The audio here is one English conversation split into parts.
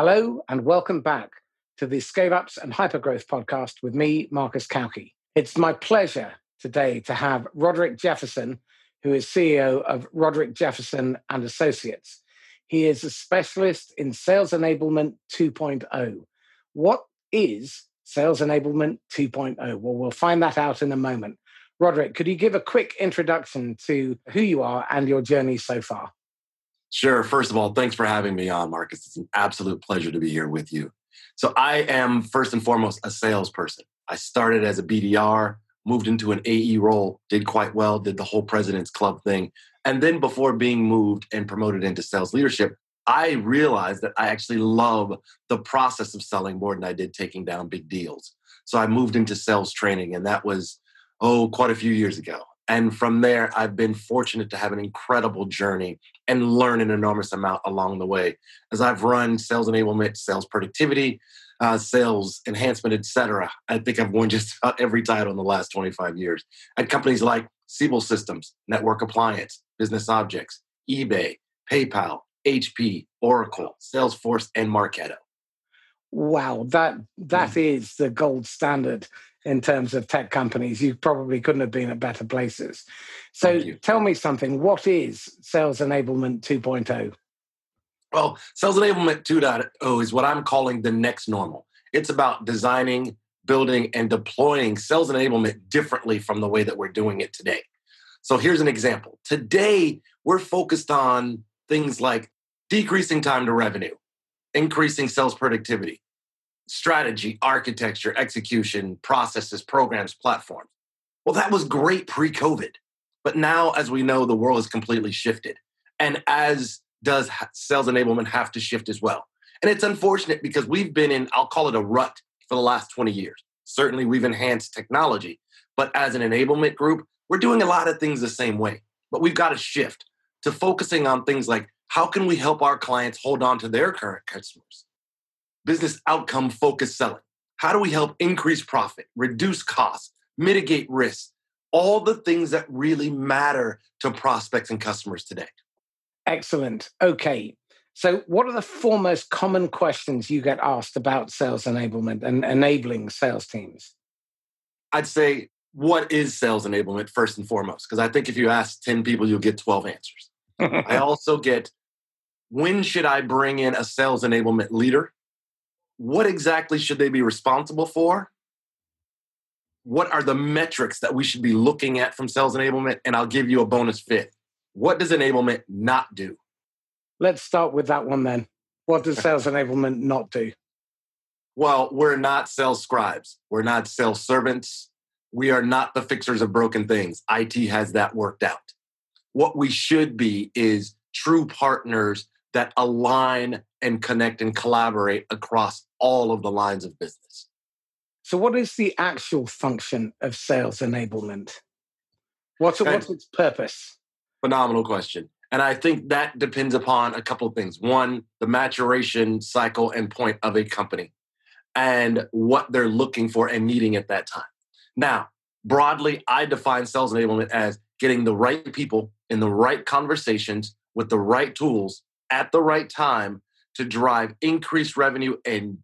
Hello, and welcome back to the Scale Ups and Hypergrowth podcast with me, Marcus Cauchi. It's my pleasure today to have Roderick Jefferson, who is CEO of Roderick Jefferson and Associates. He is a specialist in sales enablement 2.0. What is sales enablement 2.0? Well, we'll find that out in a moment. Roderick, could you give a quick introduction to who you are and your journey so far? Sure. First of all, thanks for having me on, Marcus. It's an absolute pleasure to be here with you. So, I am first and foremost a salesperson. I started as a BDR, moved into an AE role, did quite well, did the whole President's Club thing. And then, before being moved and promoted into sales leadership, I realized that I actually love the process of selling more than I did taking down big deals. So, I moved into sales training, and that was, oh, quite a few years ago. And from there, I've been fortunate to have an incredible journey and learn an enormous amount along the way. As I've run sales enablement, sales productivity, uh, sales enhancement, etc. I think I've won just about every title in the last 25 years at companies like Siebel Systems, Network Appliance, Business Objects, eBay, PayPal, HP, Oracle, Salesforce, and Marketo. Wow, that that mm. is the gold standard in terms of tech companies. You probably couldn't have been at better places. So tell me something. What is Sales Enablement 2.0? Well, Sales Enablement 2.0 is what I'm calling the next normal. It's about designing, building, and deploying sales enablement differently from the way that we're doing it today. So here's an example. Today, we're focused on things like decreasing time to revenue, increasing sales productivity, strategy, architecture, execution, processes, programs, platforms. Well, that was great pre COVID. But now, as we know, the world has completely shifted. And as does sales enablement have to shift as well. And it's unfortunate because we've been in, I'll call it a rut for the last 20 years. Certainly, we've enhanced technology. But as an enablement group, we're doing a lot of things the same way. But we've got to shift to focusing on things like how can we help our clients hold on to their current customers? Business outcome focused selling. How do we help increase profit, reduce costs, mitigate risks? All the things that really matter to prospects and customers today. Excellent. Okay. So, what are the four most common questions you get asked about sales enablement and enabling sales teams? I'd say, what is sales enablement first and foremost? Because I think if you ask 10 people, you'll get 12 answers. I also get, when should I bring in a sales enablement leader? What exactly should they be responsible for? What are the metrics that we should be looking at from sales enablement? And I'll give you a bonus fifth. What does enablement not do? Let's start with that one then. What does sales enablement not do? Well, we're not sales scribes. We're not sales servants. We are not the fixers of broken things. IT has that worked out. What we should be is true partners that align and connect and collaborate across all of the lines of business. So, what is the actual function of sales enablement? What's, what's its purpose? Phenomenal question. And I think that depends upon a couple of things. One, the maturation cycle and point of a company and what they're looking for and needing at that time. Now, broadly, I define sales enablement as getting the right people in the right conversations with the right tools at the right time to drive increased revenue and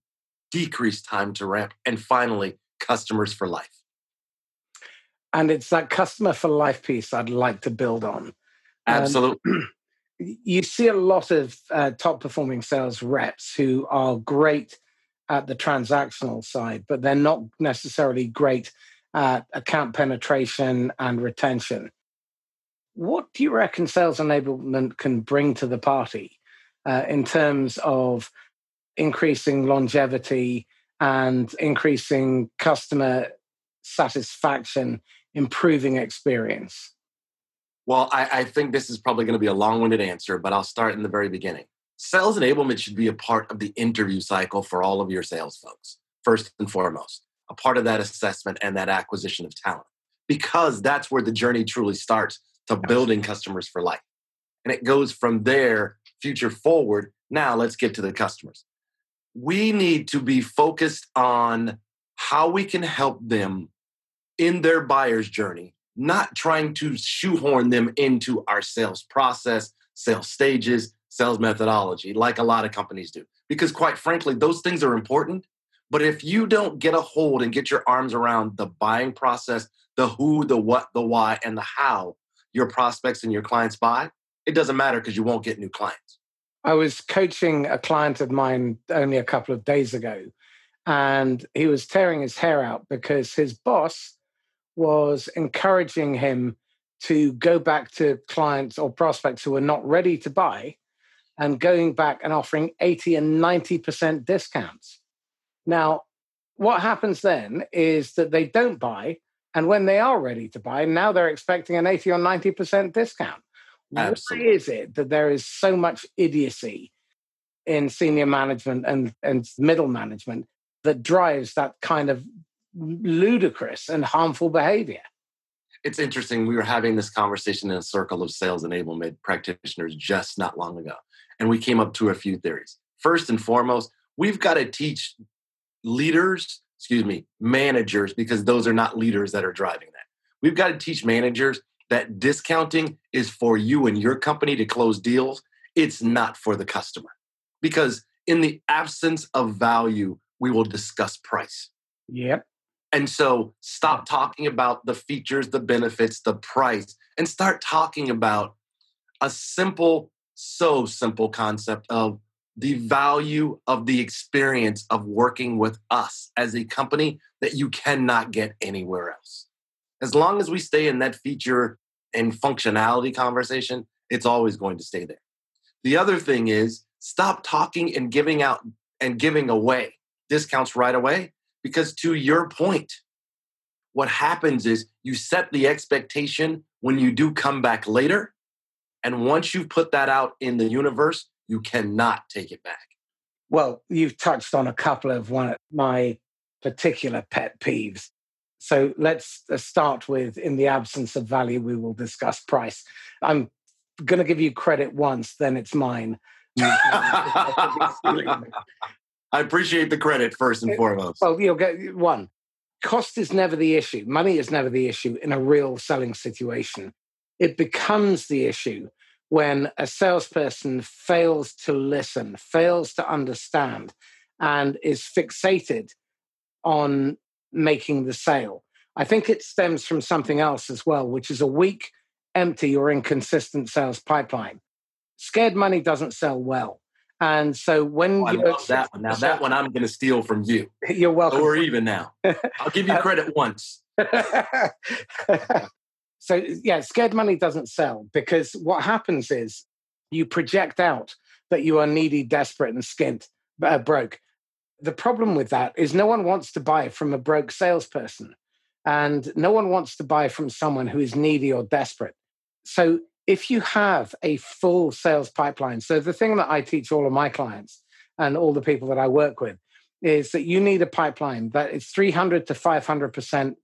decrease time to ramp. And finally, customers for life. And it's that customer for life piece I'd like to build on. Absolutely. Um, you see a lot of uh, top performing sales reps who are great at the transactional side, but they're not necessarily great at account penetration and retention. What do you reckon sales enablement can bring to the party uh, in terms of increasing longevity and increasing customer satisfaction, improving experience? Well, I, I think this is probably going to be a long winded answer, but I'll start in the very beginning. Sales enablement should be a part of the interview cycle for all of your sales folks, first and foremost, a part of that assessment and that acquisition of talent, because that's where the journey truly starts to building customers for life. And it goes from there, future forward. Now let's get to the customers we need to be focused on how we can help them in their buyer's journey, not trying to shoehorn them into our sales process, sales stages, sales methodology, like a lot of companies do. Because quite frankly, those things are important. But if you don't get a hold and get your arms around the buying process, the who, the what, the why, and the how your prospects and your clients buy, it doesn't matter because you won't get new clients. I was coaching a client of mine only a couple of days ago, and he was tearing his hair out because his boss was encouraging him to go back to clients or prospects who were not ready to buy and going back and offering 80 and 90% discounts. Now, what happens then is that they don't buy. And when they are ready to buy, now they're expecting an 80 or 90% discount. Absolutely. Why is it that there is so much idiocy in senior management and, and middle management that drives that kind of ludicrous and harmful behavior? It's interesting. We were having this conversation in a circle of sales enablement practitioners just not long ago. And we came up to a few theories. First and foremost, we've got to teach leaders, excuse me, managers, because those are not leaders that are driving that. We've got to teach managers that discounting is for you and your company to close deals. It's not for the customer. Because in the absence of value, we will discuss price. Yep. And so stop talking about the features, the benefits, the price, and start talking about a simple, so simple concept of the value of the experience of working with us as a company that you cannot get anywhere else. As long as we stay in that feature and functionality conversation, it's always going to stay there. The other thing is stop talking and giving out and giving away discounts right away because to your point, what happens is you set the expectation when you do come back later. And once you've put that out in the universe, you cannot take it back. Well, you've touched on a couple of one of my particular pet peeves. So let's uh, start with in the absence of value, we will discuss price. I'm going to give you credit once, then it's mine. I appreciate the credit first and foremost. Well, you'll get one. Cost is never the issue. Money is never the issue in a real selling situation. It becomes the issue when a salesperson fails to listen, fails to understand, and is fixated on making the sale. I think it stems from something else as well, which is a weak, empty, or inconsistent sales pipeline. Scared money doesn't sell well. And so when oh, I love that one. Now that one I'm going to steal from you. You're welcome. Or even now. I'll give you credit once. So, yeah, scared money doesn't sell because what happens is you project out that you are needy, desperate, and skint, uh, broke. The problem with that is no one wants to buy from a broke salesperson, and no one wants to buy from someone who is needy or desperate. So, if you have a full sales pipeline, so the thing that I teach all of my clients and all the people that I work with is that you need a pipeline that is 300 to 500%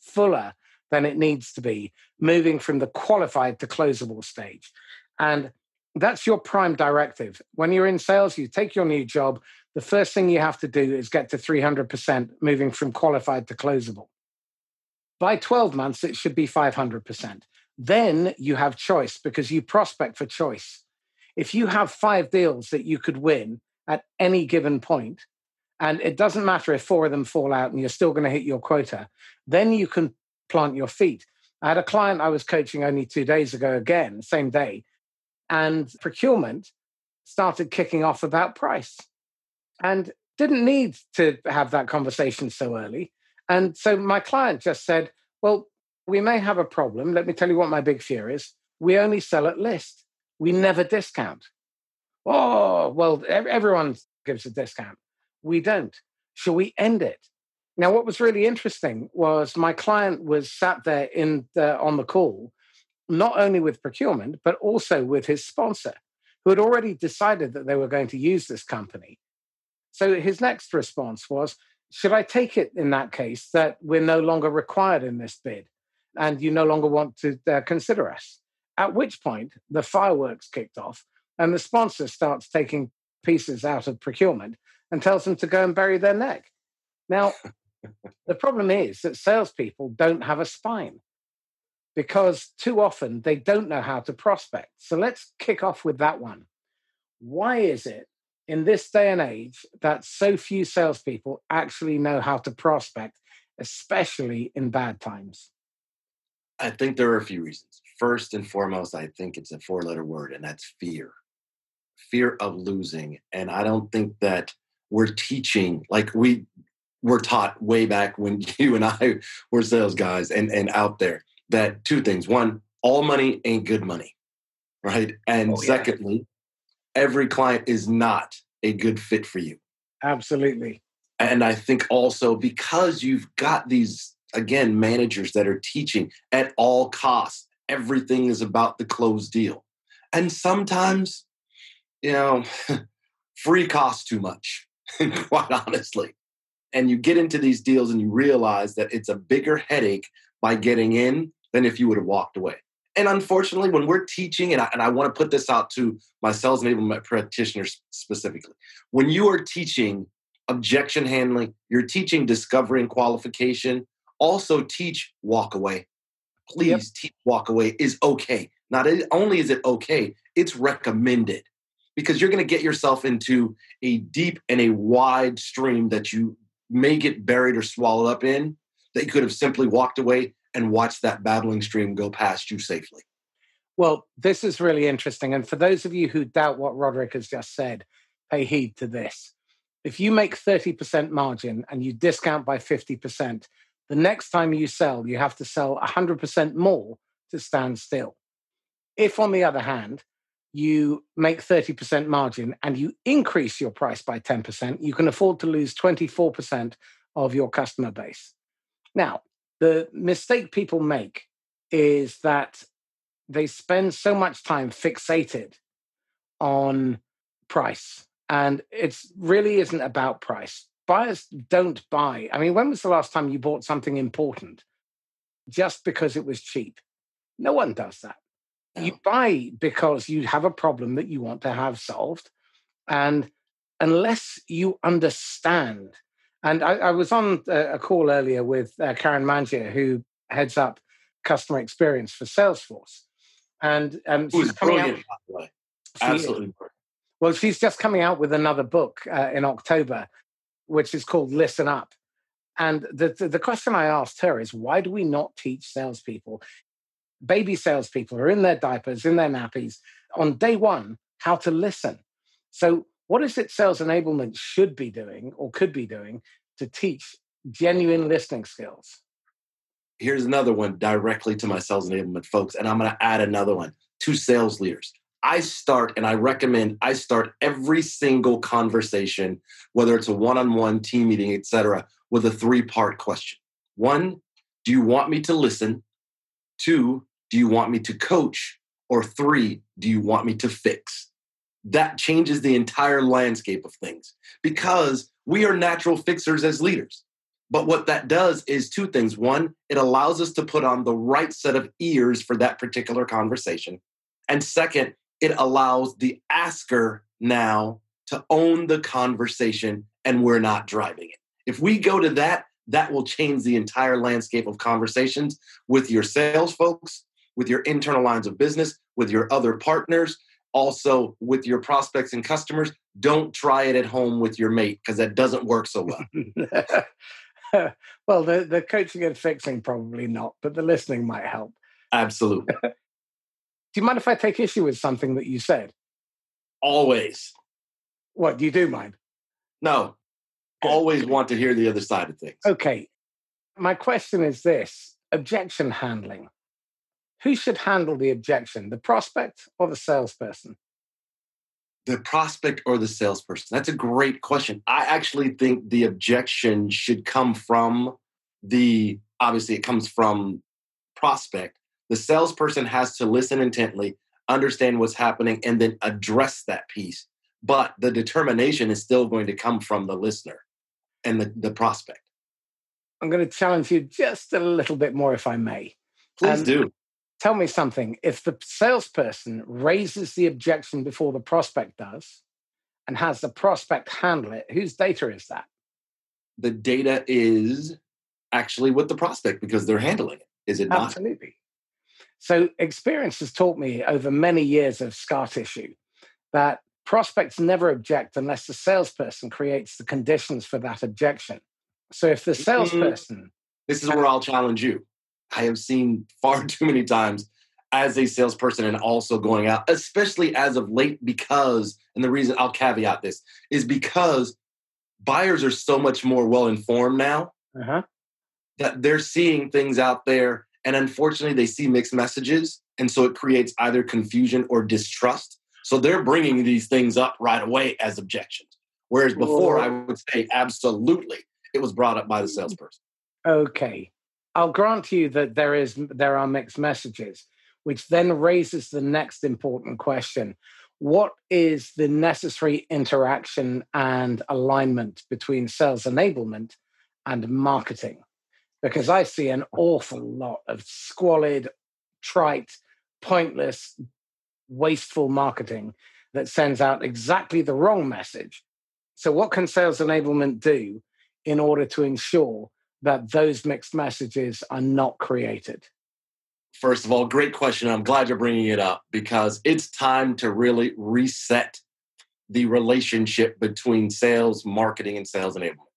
fuller than it needs to be, moving from the qualified to closable stage. And that's your prime directive. When you're in sales, you take your new job, the first thing you have to do is get to 300%, moving from qualified to closable. By 12 months, it should be 500%. Then you have choice because you prospect for choice. If you have five deals that you could win at any given point, and it doesn't matter if four of them fall out and you're still going to hit your quota, then you can plant your feet. I had a client I was coaching only two days ago, again, same day, and procurement started kicking off about price and didn't need to have that conversation so early. And so my client just said, Well, we may have a problem. Let me tell you what my big fear is. We only sell at list, we never discount. Oh, well, everyone gives a discount. We don't. Shall we end it? Now, what was really interesting was my client was sat there in the, on the call, not only with procurement, but also with his sponsor, who had already decided that they were going to use this company. So his next response was, Should I take it in that case that we're no longer required in this bid and you no longer want to uh, consider us? At which point the fireworks kicked off and the sponsor starts taking pieces out of procurement and tells them to go and bury their neck. Now, the problem is that salespeople don't have a spine because too often they don't know how to prospect. So let's kick off with that one. Why is it in this day and age that so few salespeople actually know how to prospect, especially in bad times? I think there are a few reasons. First and foremost, I think it's a four letter word, and that's fear fear of losing. And I don't think that we're teaching like we were taught way back when you and I were sales guys and, and out there that two things. One, all money ain't good money, right? And oh, yeah. secondly, every client is not a good fit for you. Absolutely. And I think also because you've got these, again, managers that are teaching at all costs, everything is about the closed deal. And sometimes, you know, free costs too much, quite honestly. And you get into these deals and you realize that it's a bigger headache by getting in than if you would have walked away. And unfortunately, when we're teaching, and I, and I want to put this out to my sales enablement practitioners specifically, when you are teaching objection handling, you're teaching discovery and qualification, also teach walk away. Please yep. teach walk away is okay. Not only is it okay, it's recommended because you're going to get yourself into a deep and a wide stream that you may get buried or swallowed up in that you could have simply walked away and watched that babbling stream go past you safely. Well, this is really interesting. And for those of you who doubt what Roderick has just said, pay heed to this. If you make 30% margin and you discount by 50%, the next time you sell, you have to sell 100% more to stand still. If, on the other hand, you make 30% margin and you increase your price by 10%, you can afford to lose 24% of your customer base. Now, the mistake people make is that they spend so much time fixated on price. And it really isn't about price. Buyers don't buy. I mean, when was the last time you bought something important just because it was cheap? No one does that. You buy because you have a problem that you want to have solved. And unless you understand, and I, I was on a, call earlier with uh, Karen Mangia, who heads up customer experience for Salesforce. And um, she's coming out. Absolutely. She, well, she's just coming out with another book uh, in October, which is called Listen Up. And the, the, the question I asked her is why do we not teach salespeople baby salespeople are in their diapers, in their nappies, on day one, how to listen. So, what is it sales enablement should be doing or could be doing to teach genuine listening skills? Here's another one directly to my sales enablement folks, and I'm going to add another one to sales leaders. I start and I recommend I start every single conversation, whether it's a one on one team meeting, etc., with a three part question. One, do you want me to listen? Two, do you want me to coach? Or three, do you want me to fix? That changes the entire landscape of things because we are natural fixers as leaders. But what that does is two things. One, it allows us to put on the right set of ears for that particular conversation. And second, it allows the asker now to own the conversation and we're not driving it. If we go to that, that will change the entire landscape of conversations with your sales folks, with your internal lines of business, with your other partners, also with your prospects and customers. Don't try it at home with your mate because that doesn't work so well. well, the, the coaching and fixing probably not, but the listening might help. Absolutely. Do you mind if I take issue with something that you said? Always. What, do you do mind? No. Good. Always want to hear the other side of things. Okay. My question is this objection handling who should handle the objection, the prospect or the salesperson? The prospect or the salesperson? That's a great question. I actually think the objection should come from the, obviously, it comes from prospect. The salesperson has to listen intently, understand what's happening, and then address that piece. But the determination is still going to come from the listener and the, the prospect. I'm going to challenge you just a little bit more, if I may. Please um, do tell me something. If the salesperson raises the objection before the prospect does and has the prospect handle it, whose data is that? The data is actually with the prospect because they're handling it. Is it not? Absolutely. So, experience has taught me over many years of scar tissue that prospects never object unless the salesperson creates the conditions for that objection. So if the mm-hmm. salesperson. This is where I'll challenge you. I have seen far too many times as a salesperson and also going out, especially as of late, because, and the reason I'll caveat this is because buyers are so much more well informed now uh-huh. that they're seeing things out there. And unfortunately, they see mixed messages. And so it creates either confusion or distrust. So they're bringing these things up right away as objections. Whereas before, I would say absolutely it was brought up by the salesperson. Okay. I'll grant you that there is there are mixed messages, which then raises the next important question. What is the necessary interaction and alignment between sales enablement and marketing? Because I see an awful lot of squalid, trite, pointless, wasteful marketing that sends out exactly the wrong message. So, what can sales enablement do in order to ensure that those mixed messages are not created? First of all, great question. I'm glad you're bringing it up because it's time to really reset the relationship between sales, marketing, and sales enablement,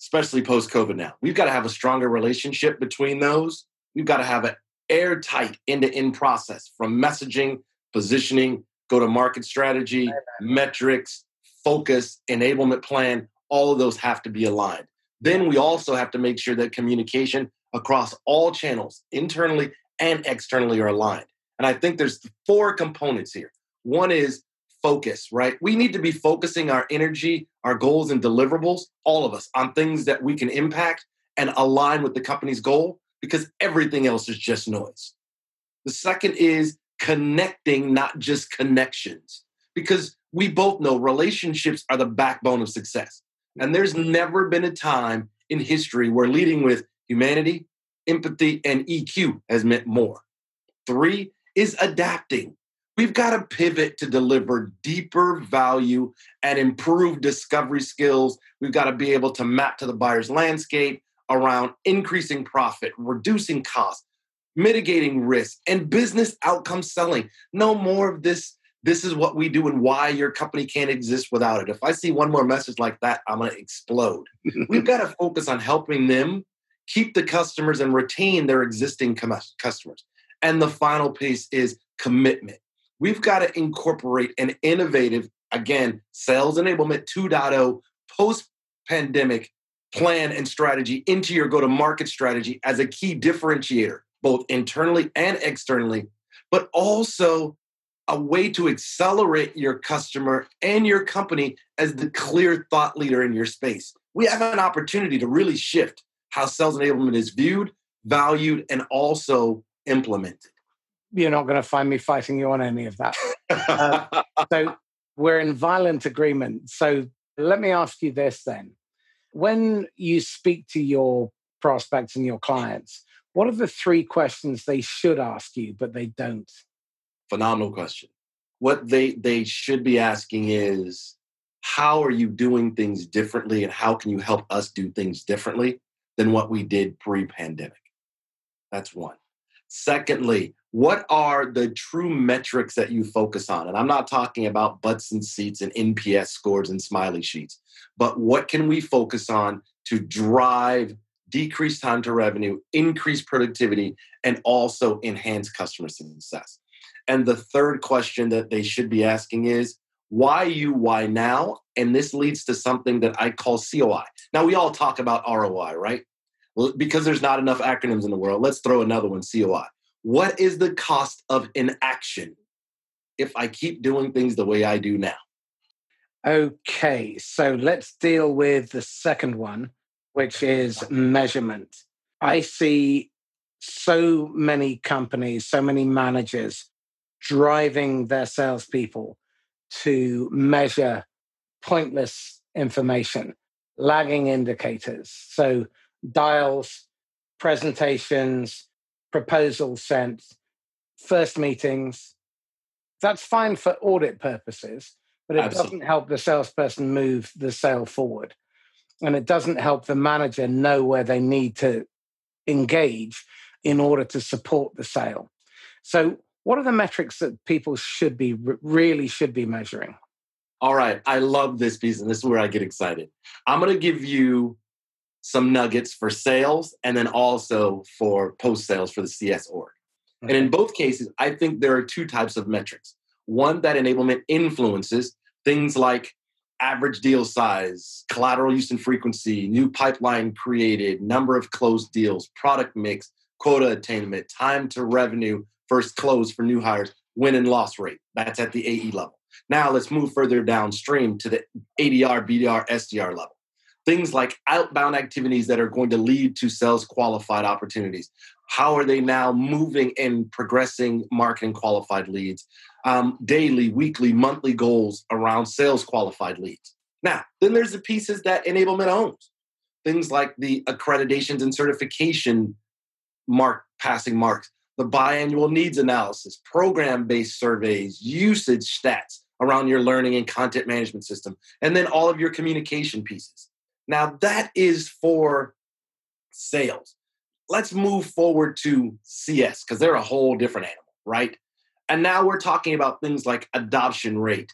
especially post COVID now. We've got to have a stronger relationship between those. We've got to have an airtight end to end process from messaging, positioning, go to market strategy, metrics, focus, enablement plan. All of those have to be aligned. Then we also have to make sure that communication across all channels, internally and externally, are aligned. And I think there's four components here. One is focus, right? We need to be focusing our energy, our goals, and deliverables, all of us, on things that we can impact and align with the company's goal because everything else is just noise. The second is connecting, not just connections, because we both know relationships are the backbone of success. And there's never been a time in history where leading with humanity, empathy, and EQ has meant more. Three is adapting. We've got to pivot to deliver deeper value and improve discovery skills. We've got to be able to map to the buyer's landscape around increasing profit, reducing costs, mitigating risk, and business outcome selling. No more of this this is what we do and why your company can't exist without it. If I see one more message like that, I'm going to explode. We've got to focus on helping them keep the customers and retain their existing customers. And the final piece is commitment. We've got to incorporate an innovative, again, sales enablement 2.0 post pandemic plan and strategy into your go to market strategy as a key differentiator, both internally and externally, but also a way to accelerate your customer and your company as the clear thought leader in your space. We have an opportunity to really shift how sales enablement is viewed, valued, and also implemented. You're not going to find me fighting you on any of that. uh, so we're in violent agreement. So let me ask you this then. When you speak to your prospects and your clients, what are the three questions they should ask you, but they don't? Phenomenal question. What they they should be asking is how are you doing things differently and how can you help us do things differently than what we did pre-pandemic? That's one. Secondly, what are the true metrics that you focus on? And I'm not talking about butts and seats and NPS scores and smiley sheets, but what can we focus on to drive decrease time to revenue, increase productivity, and also enhance customer success? And the third question that they should be asking is, why you, why now? And this leads to something that I call COI. Now, we all talk about ROI, right? Because there's not enough acronyms in the world, let's throw another one COI. What is the cost of inaction if I keep doing things the way I do now? Okay, so let's deal with the second one, which is measurement. I see so many companies, so many managers driving their salespeople to measure pointless information, lagging indicators. So, dials, presentations, proposals sent, first meetings. That's fine for audit purposes, but it Absolutely. doesn't help the salesperson move the sale forward. And it doesn't help the manager know where they need to engage in order to support the sale. So, what are the metrics that people should be really should be measuring? All right. I love this piece, and this is where I get excited. I'm going to give you some nuggets for sales and then also for post sales for the CS org. Okay. And in both cases, I think there are two types of metrics. One that enablement influences things like average deal size, collateral use and frequency, new pipeline created, number of closed deals, product mix, quota attainment, time to revenue, first close for new hires, win and loss rate. That's at the AE level. Now let's move further downstream to the ADR, BDR, SDR level. Things like outbound activities that are going to lead to sales qualified opportunities. How are they now moving and progressing marketing qualified leads? Um, daily, weekly, monthly goals around sales qualified leads. Now, then there's the pieces that enablement owns. Things like the accreditations and certification mark passing marks, the biannual needs analysis, program based surveys, usage stats around your learning and content management system, and then all of your communication pieces. Now, that is for sales. Let's move forward to CS because they're a whole different animal, right? And now we're talking about things like adoption rate,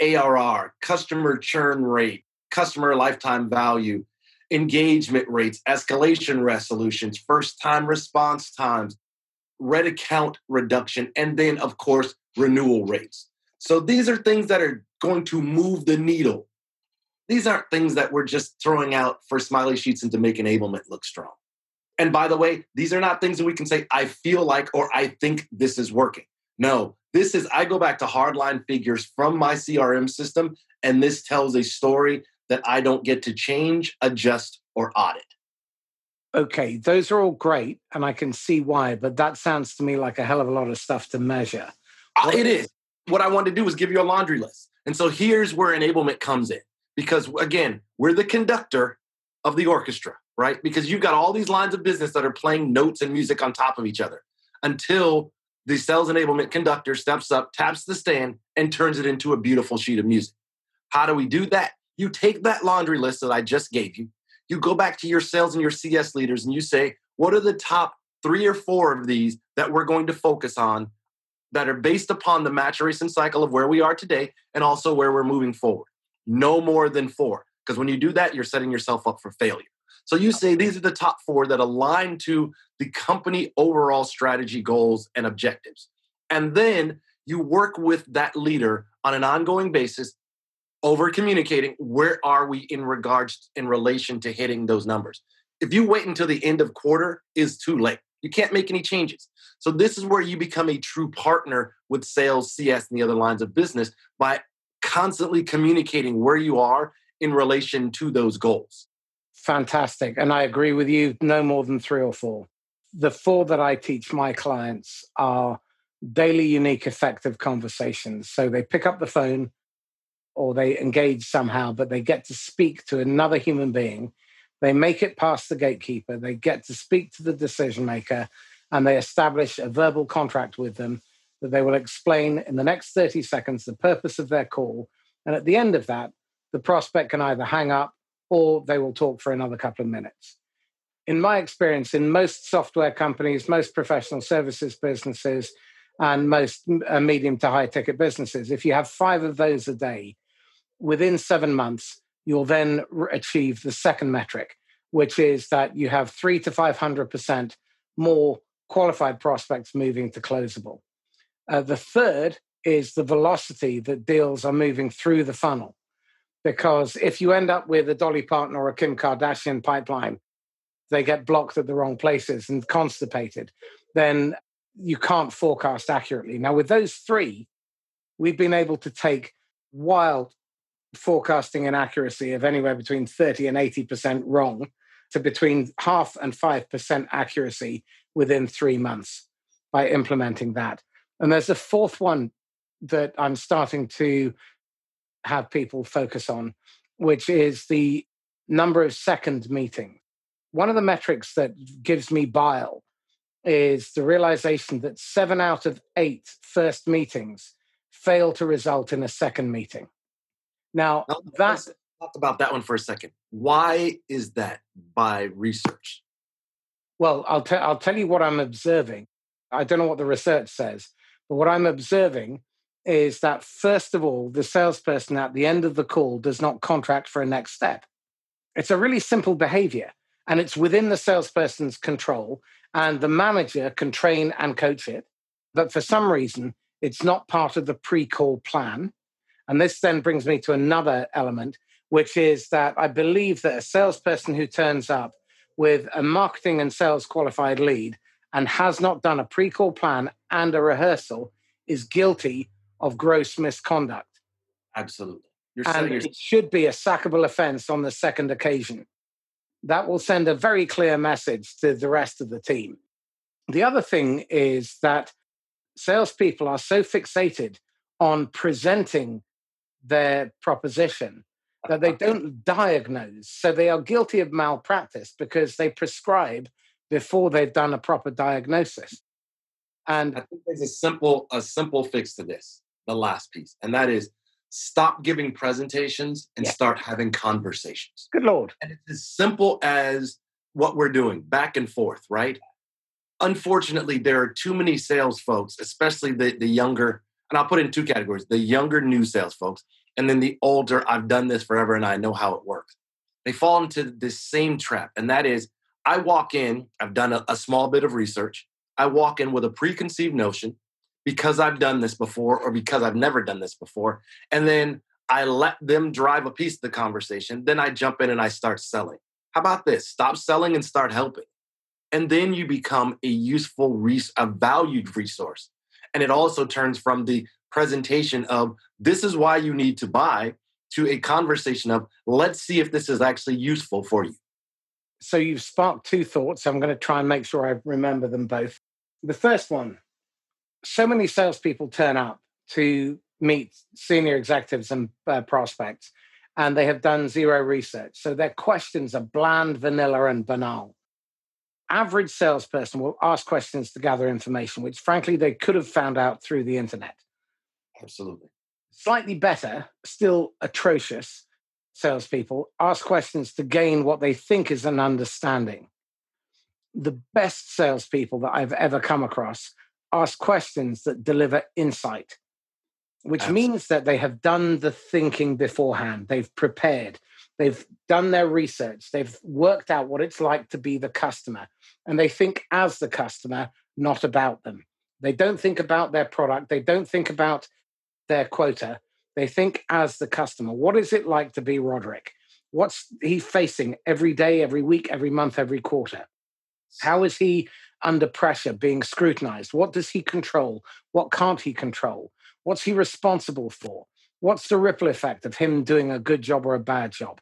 ARR, customer churn rate, customer lifetime value, engagement rates, escalation resolutions, first time response times, red account reduction, and then, of course, renewal rates. So these are things that are going to move the needle. These aren't things that we're just throwing out for smiley sheets and to make enablement look strong. And by the way, these are not things that we can say, I feel like or I think this is working. No, this is, I go back to hardline figures from my CRM system, and this tells a story that I don't get to change, adjust, or audit. Okay, those are all great, and I can see why, but that sounds to me like a hell of a lot of stuff to measure. Uh, it is what I wanted to do was give you a laundry list. And so here's where enablement comes in. Because again, we're the conductor of the orchestra, right? Because you've got all these lines of business that are playing notes and music on top of each other until the sales enablement conductor steps up, taps the stand, and turns it into a beautiful sheet of music. How do we do that? You take that laundry list that I just gave you, you go back to your sales and your CS leaders, and you say, what are the top three or four of these that we're going to focus on that are based upon the maturation cycle of where we are today and also where we're moving forward. No more than four. Because when you do that, you're setting yourself up for failure. So you say these are the top four that align to the company overall strategy goals and objectives. And then you work with that leader on an ongoing basis over communicating where are we in regards in relation to hitting those numbers. If you wait until the end of quarter is too late. You can't make any changes. So this is where you become a true partner with sales, CS, and the other lines of business by constantly communicating where you are in relation to those goals. Fantastic. And I agree with you, no more than three or four. The four that I teach my clients are daily, unique, effective conversations. So they pick up the phone or they engage somehow, but they get to speak to another human being they make it past the gatekeeper. They get to speak to the decision maker and they establish a verbal contract with them that they will explain in the next 30 seconds the purpose of their call. And at the end of that, the prospect can either hang up or they will talk for another couple of minutes. In my experience, in most software companies, most professional services businesses, and most uh, medium to high ticket businesses, if you have five of those a day, within seven months, you'll then achieve the second metric, which is that you have three to 500% more qualified prospects moving to closable. Uh, the third is the velocity that deals are moving through the funnel. Because if you end up with a Dolly Parton or a Kim Kardashian pipeline, they get blocked at the wrong places and constipated, then you can't forecast accurately. Now, with those three, we've been able to take wild forecasting an accuracy of anywhere between 30 and 80% wrong to between half and 5% accuracy within three months by implementing that. And there's a fourth one that I'm starting to have people focus on, which is the number of second meetings. One of the metrics that gives me bile is the realization that seven out of eight first meetings fail to result in a second meeting. Now, that talk about that one for a second. Why is that by research? Well, I'll, i I'll tell you what I'm observing. I don't know what the research says, but what I'm observing is that, first of all, the salesperson at the end of the call does not contract for a next step. It's a really simple behavior and it's within the salesperson's control, and the manager can train and coach it. But for some reason, it's not part of the pre call plan. And this then brings me to another element, which is that I believe that a salesperson who turns up with a marketing and sales qualified lead and has not done a pre call plan and a rehearsal is guilty of gross misconduct. Absolutely. You're and it should be a sackable offense on the second occasion. That will send a very clear message to the rest of the team. The other thing is that salespeople are so fixated on presenting their proposition that they don't diagnose. So they are guilty of malpractice because they prescribe before they've done a proper diagnosis. And I think there's a simple a simple fix to this, the last piece, and that is stop giving presentations and yeah. start having conversations. Good lord. And it's as simple as what we're doing, back and forth, right? Unfortunately, there are too many sales folks, especially the, the younger, and I'll put it in two categories the younger new sales folks, and then the older, I've done this forever and I know how it works. They fall into this same trap, and that is I walk in, I've done a, a small bit of research, I walk in with a preconceived notion because I've done this before or because I've never done this before. And then I let them drive a piece of the conversation. Then I jump in and I start selling. How about this? Stop selling and start helping. And then you become a useful, a valued resource. And it also turns from the presentation of this is why you need to buy to a conversation of let's see if this is actually useful for you. So you've sparked two thoughts. I'm going to try and make sure I remember them both. The first one so many salespeople turn up to meet senior executives and uh, prospects, and they have done zero research. So their questions are bland, vanilla, and banal. Average salesperson will ask questions to gather information, which frankly they could have found out through the internet. Absolutely. Slightly better, still atrocious salespeople ask questions to gain what they think is an understanding the best salespeople that I've ever come across ask questions that deliver insight, which Absolutely. means that they have done the thinking beforehand. They've prepared, they've done their research, they've worked out what it's like to be the customer, and they think as the customer, not about them. They don't think about their product, they don't think about their quota, they think as the customer. What is it like to be Roderick? What's he facing every day, every week, every month, every quarter? How is he under pressure being scrutinized? What does he control? What can't he control? What's he responsible for? What's the ripple effect of him doing a good job or a bad job?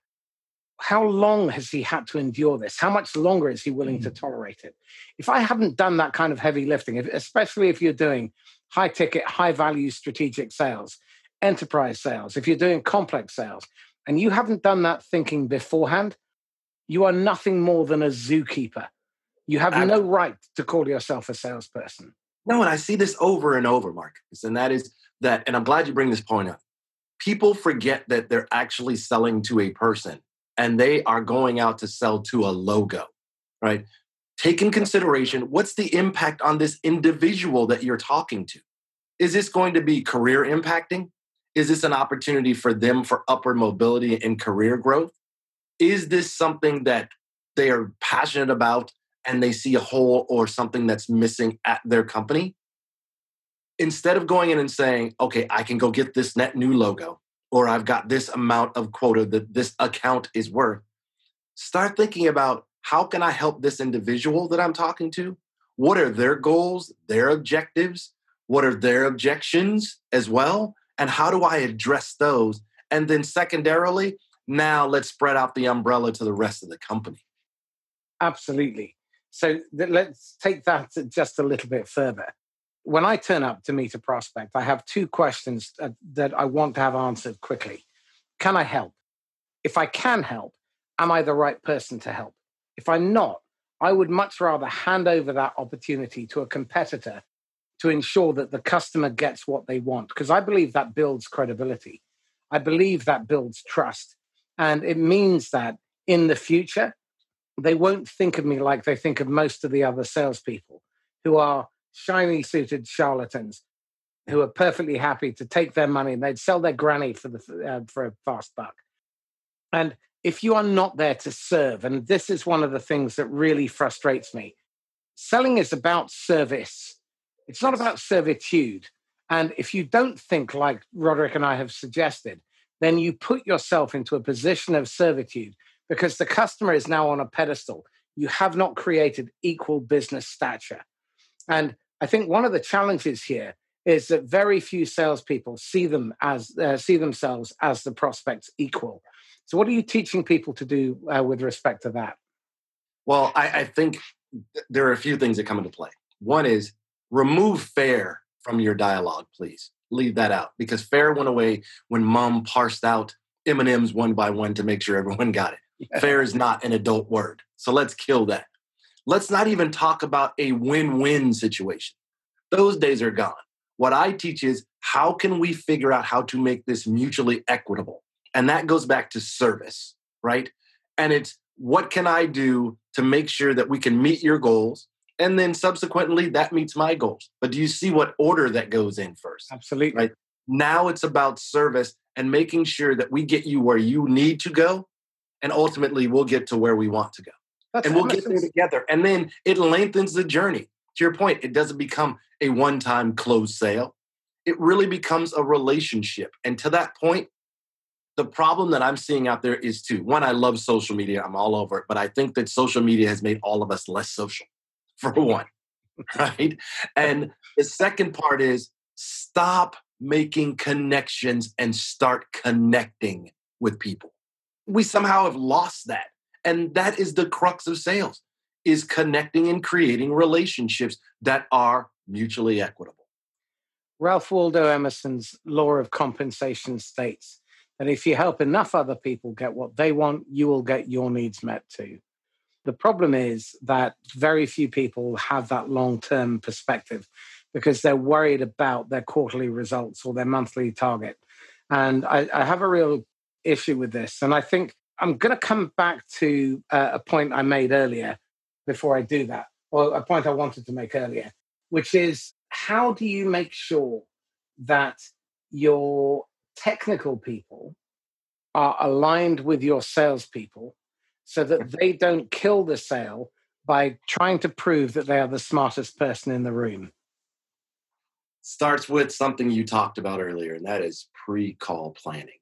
How long has he had to endure this? How much longer is he willing mm. to tolerate it? If I haven't done that kind of heavy lifting, if, especially if you're doing high ticket, high value strategic sales, enterprise sales, if you're doing complex sales, and you haven't done that thinking beforehand, you are nothing more than a zookeeper you have no right to call yourself a salesperson. No, and I see this over and over, Marcus, and that is that, and I'm glad you bring this point up. People forget that they're actually selling to a person and they are going out to sell to a logo, right? Take in consideration what's the impact on this individual that you're talking to? Is this going to be career impacting? Is this an opportunity for them for upward mobility and career growth? Is this something that they are passionate about and they see a hole or something that's missing at their company, instead of going in and saying, okay, I can go get this net new logo, or I've got this amount of quota that this account is worth, start thinking about how can I help this individual that I'm talking to? What are their goals, their objectives? What are their objections as well? And how do I address those? And then, secondarily, now let's spread out the umbrella to the rest of the company. Absolutely. So th- let's take that just a little bit further. When I turn up to meet a prospect, I have two questions uh, that I want to have answered quickly. Can I help? If I can help, am I the right person to help? If I'm not, I would much rather hand over that opportunity to a competitor to ensure that the customer gets what they want, because I believe that builds credibility. I believe that builds trust. And it means that in the future, they won't think of me like they think of most of the other salespeople who are shiny suited charlatans. who are perfectly happy to take their money and they'd sell their granny for the uh, for a fast buck. And if you are not there to serve, and this is one of the things that really frustrates me, selling is about service. It's not about servitude. And if you don't think like Roderick and I have suggested, then you put yourself into a position of servitude because the customer is now on a pedestal. You have not created equal business stature. And I think one of the challenges here is that very few salespeople see them as uh, see themselves as the prospect's equal. So, what are you teaching people to do uh, with respect to that? Well, I, I think there are a few things that come into play. One is remove fair from your dialogue, please. Leave that out because fair went away when mom parsed out M&Ms one by one to make sure everyone got it. Fair is not an adult word. So let's kill that. Let's not even talk about a win-win situation. Those days are gone. What I teach is how can we figure out how to make this mutually equitable? And that goes back to service, right? And it's what can I do to make sure that we can meet your goals and then subsequently that meets my goals. But do you see what order that goes in first? Absolutely. Right. Now it's about service and making sure that we get you where you need to go. And ultimately we'll get to where we want to go. That's and we'll get there together. And then it lengthens the journey. To your point, it doesn't become a one time closed sale. It really becomes a relationship. And to that point, the problem that I'm seeing out there is two. One, I love social media. I'm all over it. But I think that social media has made all of us less social for one, right? And the second part is stop making connections and start connecting with people. We somehow have lost that. And that is the crux of sales is connecting and creating relationships that are mutually equitable. Ralph Waldo Emerson's law of compensation states that if you help enough other people get what they want, you will get your needs met too. The problem is that very few people have that long term perspective because they're worried about their quarterly results or their monthly target. And I, I have a real issue with this. And I think I'm going to come back to uh, a point I made earlier before I do that, or a point I wanted to make earlier, which is how do you make sure that your technical people are aligned with your salespeople so that they don't kill the sale by trying to prove that they are the smartest person in the room? Starts with something you talked about earlier, and that is pre call planning.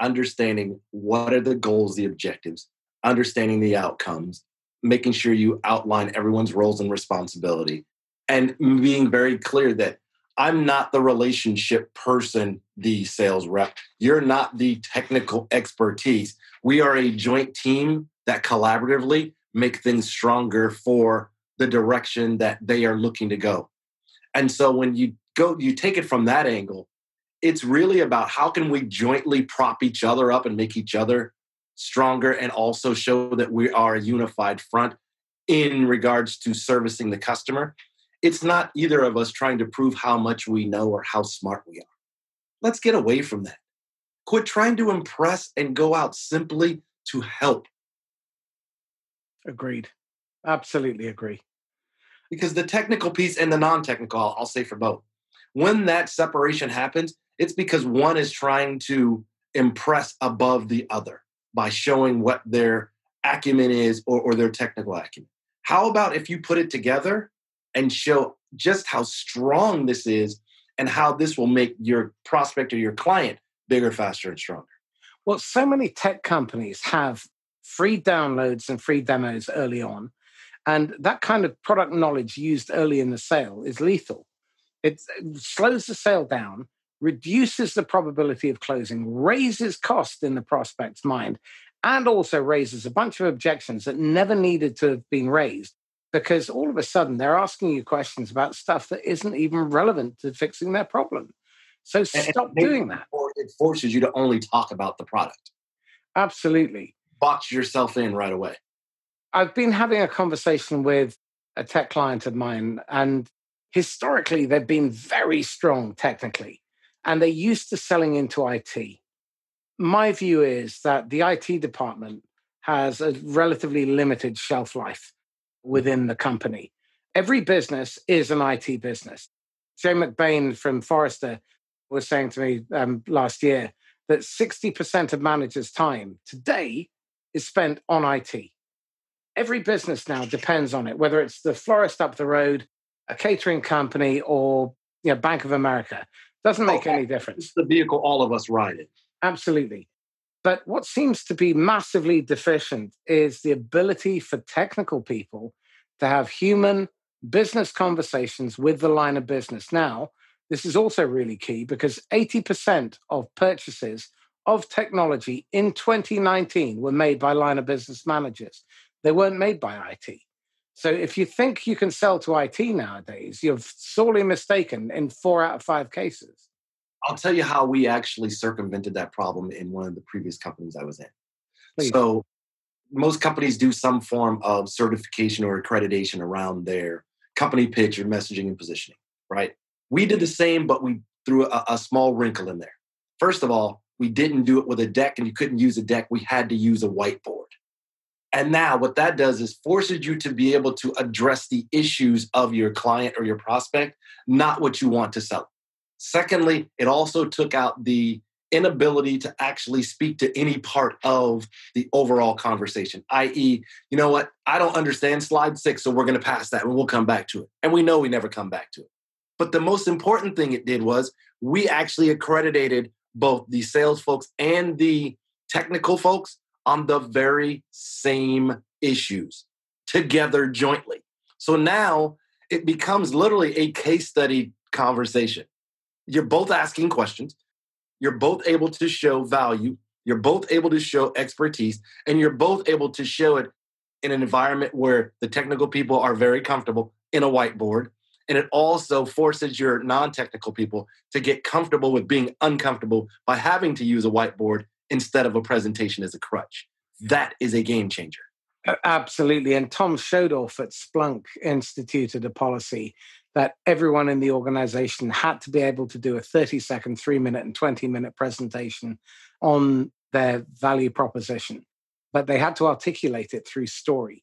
Understanding what are the goals, the objectives, understanding the outcomes, making sure you outline everyone's roles and responsibility, and being very clear that I'm not the relationship person, the sales rep. You're not the technical expertise. We are a joint team that collaboratively make things stronger for the direction that they are looking to go. And so when you go, you take it from that angle, it's really about how can we jointly prop each other up and make each other stronger and also show that we are a unified front in regards to servicing the customer it's not either of us trying to prove how much we know or how smart we are. Let's get away from that. Quit trying to impress and go out simply to help. Agreed. Absolutely agree. Because the technical piece and the non technical, I'll say for both, when that separation happens, it's because one is trying to impress above the other by showing what their acumen is or, or their technical acumen. How about if you put it together and show just how strong this is and how this will make your prospect or your client bigger, faster, and stronger. Well, so many tech companies have free downloads and free demos early on. And that kind of product knowledge used early in the sale is lethal. It slows the sale down, reduces the probability of closing, raises cost in the prospect's mind, and also raises a bunch of objections that never needed to have been raised because all of a sudden they're asking you questions about stuff that isn't even relevant to fixing their problem. So stop doing that. Or it forces you to only talk about the product. Absolutely. Box yourself in right away. I've been having a conversation with a tech client of mine, and historically, they've been very strong technically, and they're used to selling into IT. My view is that the IT department has a relatively limited shelf life within the company. Every business is an IT business. Jay McBain from Forrester was saying to me um, last year that 60% of managers' time today is spent on IT. Every business now depends on it, whether it's the florist up the road, a catering company, or you know, Bank of America. Doesn't make okay. any difference. It's the vehicle all of us ride in. Absolutely. But what seems to be massively deficient is the ability for technical people to have human business conversations with the line of business. Now, this is also really key because 80% of purchases of technology in 2019 were made by line of business managers. They weren't made by IT. So if you think you can sell to IT nowadays, you're sorely mistaken in four out of five cases. I'll tell you how we actually circumvented that problem in one of the previous companies I was in. Please. So most companies do some form of certification or accreditation around their company pitch or messaging and positioning, right? We did the same, but we threw a, a small wrinkle in there. First of all, we didn't do it with a deck and you couldn't use a deck. We had to use a whiteboard. And now what that does is forces you to be able to address the issues of your client or your prospect, not what you want to sell. Secondly, it also took out the inability to actually speak to any part of the overall conversation, i.e., you know what, I don't understand slide six, so we're going to pass that and we'll come back to it. And we know we never come back to it. But the most important thing it did was we actually accredited both the sales folks and the technical folks on the very same issues together jointly. So now it becomes literally a case study conversation. You're both asking questions, you're both able to show value, you're both able to show expertise, and you're both able to show it in an environment where the technical people are very comfortable in a whiteboard. And it also forces your non technical people to get comfortable with being uncomfortable by having to use a whiteboard instead of a presentation as a crutch. That is a game changer. Absolutely. And Tom Schodorf at Splunk instituted a policy that everyone in the organization had to be able to do a 30 second, three minute, and 20 minute presentation on their value proposition. But they had to articulate it through story.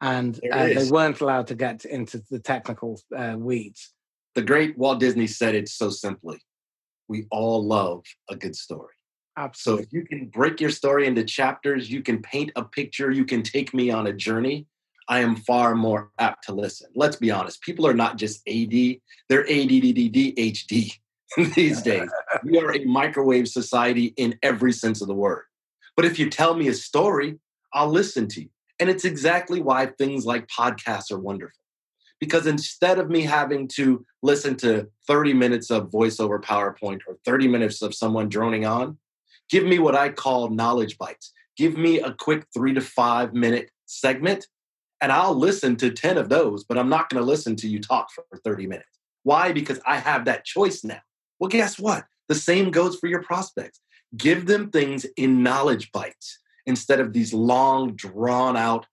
And uh, they weren't allowed to get into the technical uh, weeds. The great Walt Disney said it so simply we all love a good story. Absolutely. So if you can break your story into chapters, you can paint a picture, you can take me on a journey. I am far more apt to listen. Let's be honest. People are not just AD, they're ADDDHD these days. we are a microwave society in every sense of the word. But if you tell me a story, I'll listen to you. And it's exactly why things like podcasts are wonderful. Because instead of me having to listen to 30 minutes of voiceover PowerPoint or 30 minutes of someone droning on, Give me what I call knowledge bites. Give me a quick three to five minute segment, and I'll listen to 10 of those, but I'm not going to listen to you talk for 30 minutes. Why? Because I have that choice now. Well, guess what? The same goes for your prospects. Give them things in knowledge bites instead of these long, drawn out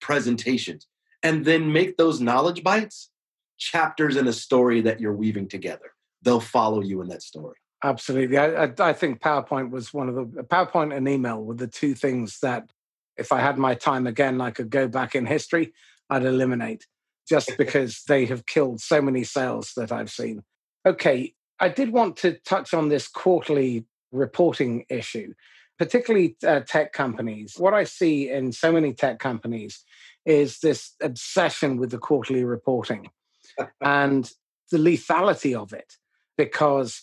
presentations. And then make those knowledge bites chapters in a story that you're weaving together. They'll follow you in that story. Absolutely. I, I, I, think PowerPoint was one of the PowerPoint and email were the two things that, if I had my time again, I could go back in history, I'd eliminate just because they have killed so many sales that I've seen. Okay. I did want to touch on this quarterly reporting issue, particularly uh, tech companies. What I see in so many tech companies is this obsession with the quarterly reporting and the lethality of it because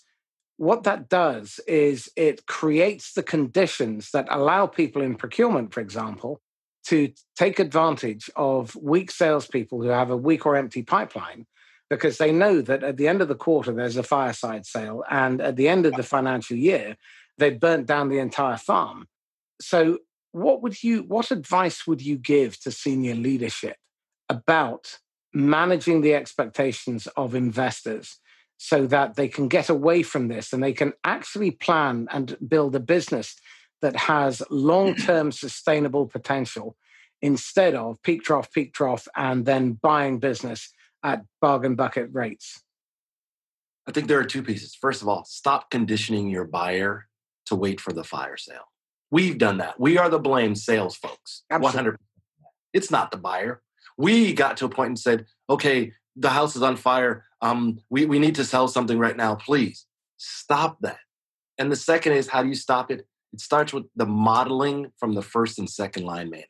what that does is it creates the conditions that allow people in procurement, for example, to take advantage of weak salespeople who have a weak or empty pipeline because they know that at the end of the quarter there's a fireside sale and at the end of the financial year they've burnt down the entire farm. So what would you what advice would you give to senior leadership about managing the expectations of investors so that they can get away from this and they can actually plan and build a business that has mm. long term sustainable potential instead of peak trough, peak trough, and then buying business at bargain bucket rates? I think there are two pieces. First of all, stop conditioning your buyer to wait for the fire sale. We've done that. We are the blame sales folks. Absolutely. 100%. It's not the buyer. We got to a point and said, okay, the house is on fire. Um, we, we need to sell something right now. Please stop that. And the second is how do you stop it? It starts with the modeling from the first and second line manager.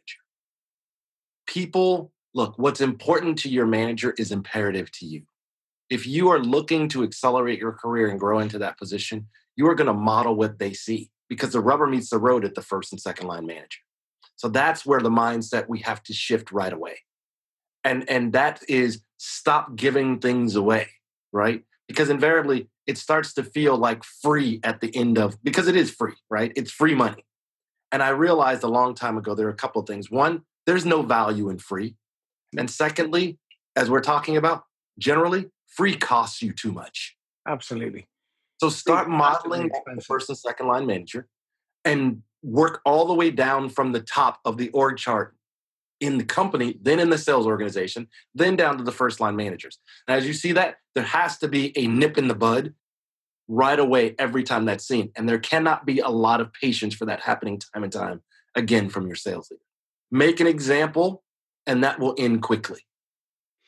People, look, what's important to your manager is imperative to you. If you are looking to accelerate your career and grow into that position, you are going to model what they see because the rubber meets the road at the first and second line manager. So that's where the mindset we have to shift right away. And and that is stop giving things away, right? Because invariably it starts to feel like free at the end of because it is free, right? It's free money. And I realized a long time ago there are a couple of things. One, there's no value in free. And secondly, as we're talking about, generally, free costs you too much. Absolutely. So start modeling the first and second line manager and work all the way down from the top of the org chart in the company, then in the sales organization, then down to the first line managers. And as you see that, there has to be a nip in the bud right away every time that's seen. And there cannot be a lot of patience for that happening time and time again from your sales leader. Make an example, and that will end quickly.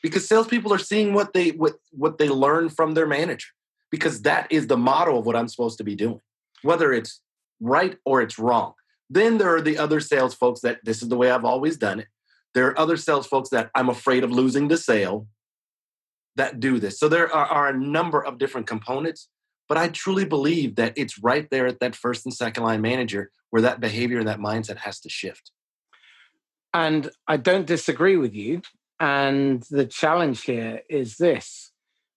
Because salespeople are seeing what they what, what they learn from their manager. Because that is the model of what I'm supposed to be doing. Whether it's right or it's wrong. Then there are the other sales folks that this is the way I've always done it. There are other sales folks that I'm afraid of losing the sale that do this. So there are, are, a number of different components, but I truly believe that it's right there at that first and second line manager where that behavior and that mindset has to shift. And I don't disagree with you. And the challenge here is this.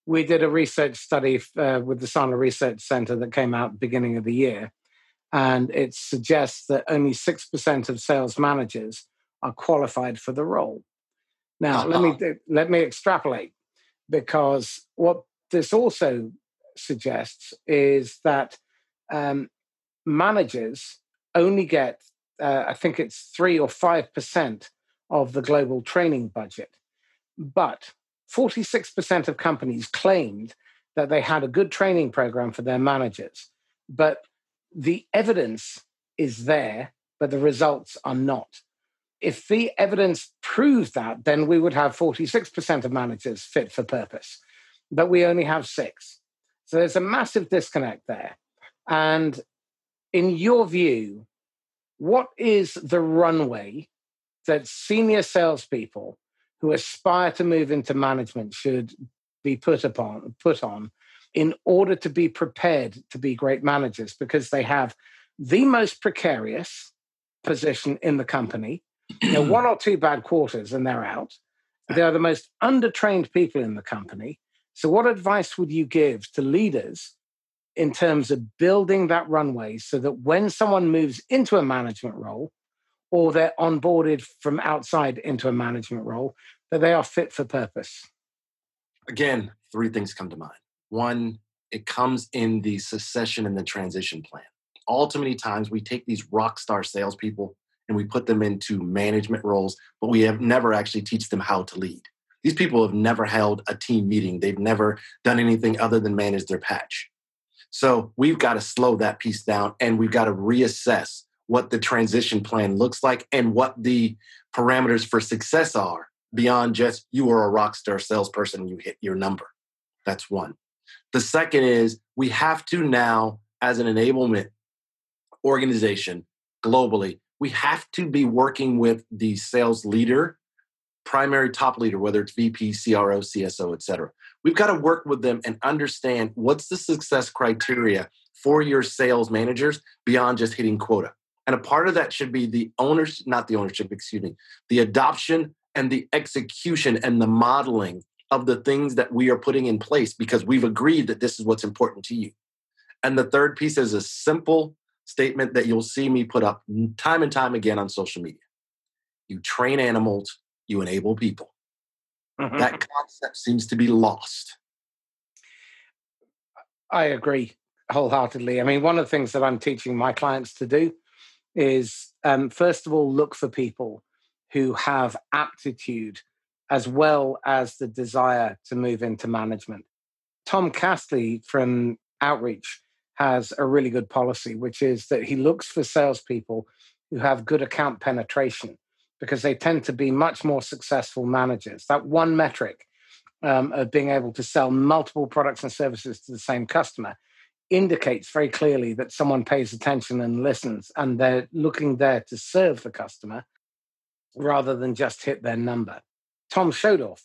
We did a research study uh, with the Sandler Research Center that came out beginning of the year and it suggests that only 6% of sales managers are qualified for the role. Now, uh-huh. let me uh-huh. let me extrapolate because what this also suggests is that um, managers only get, uh, I think it's three or five percent of the global training budget, but 46% of companies claimed that they had a good training program for their managers, but the evidence is there, but the results are not. If the evidence proves that, then we would have 46% of managers fit for purpose, but we only have six. So there's a massive disconnect there. And in your view, what is the runway that senior salespeople who aspire to move into management should be put upon put on in order to be prepared to be great managers because they have the most precarious position in the company. You know, one or two bad quarters and they're out. They are the most undertrained people in the company. So, what advice would you give to leaders in terms of building that runway so that when someone moves into a management role or they're onboarded from outside into a management role, that they are fit for purpose? Again, three things come to mind. One, it comes in the succession and the transition plan. All too many times we take these rock star salespeople and we put them into management roles, but we have never actually teach them how to lead. These people have never held a team meeting. They've never done anything other than manage their patch. So we've got to slow that piece down and we've got to reassess what the transition plan looks like and what the parameters for success are beyond just you are a rock star salesperson, and you hit your number. That's one. The second is we have to now, as an enablement organization globally, we have to be working with the sales leader, primary top leader, whether it's VP, CRO, CSO, et cetera. We've got to work with them and understand what's the success criteria for your sales managers beyond just hitting quota. And a part of that should be the ownership, not the ownership, excuse me, the adoption and the execution and the modeling of the things that we are putting in place because we've agreed that this is what's important to you. And the third piece is a simple statement that you'll see me put up time and time again on social media. You train animals, you enable people. Mm-hmm. That concept seems to be lost. I agree wholeheartedly. I mean, one of the things that I'm teaching my clients to do is um, first of all, look for people who have aptitude as well as the desire to move into management. Tom Castley from Outreach has a really good policy, which is that he looks for salespeople who have good account penetration because they tend to be much more successful managers. That one metric um, of being able to sell multiple products and services to the same customer indicates very clearly that someone pays attention and listens and they're looking there to serve the customer rather than just hit their number. Tom Schodorf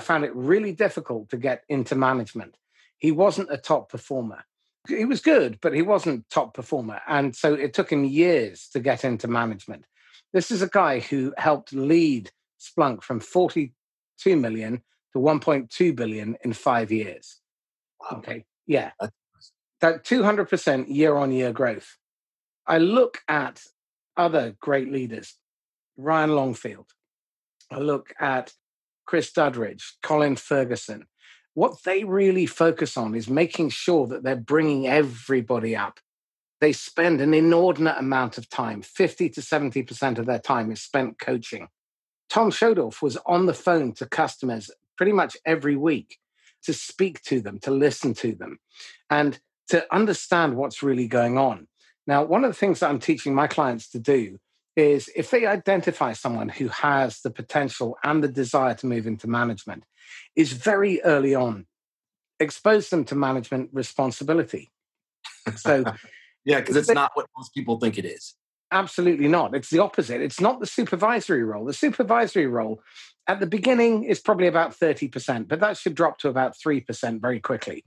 found it really difficult to get into management. He wasn't a top performer. He was good, but he wasn't top performer. And so it took him years to get into management. This is a guy who helped lead Splunk from 42 million to 1.2 billion in five years. Wow. Okay. Yeah. That 200% year on year growth. I look at other great leaders, Ryan Longfield. I look at Chris Duddridge, Colin Ferguson. What they really focus on is making sure that they're bringing everybody up. They spend an inordinate amount of time, 50 to 70% of their time is spent coaching. Tom Schodorf was on the phone to customers pretty much every week to speak to them, to listen to them, and to understand what's really going on. Now, one of the things that I'm teaching my clients to do is if they identify someone who has the potential and the desire to move into management, is very early on expose them to management responsibility. So, yeah, because it's not what most people think it is. Absolutely not. It's the opposite. It's not the supervisory role. The supervisory role at the beginning is probably about 30%, but that should drop to about 3% very quickly.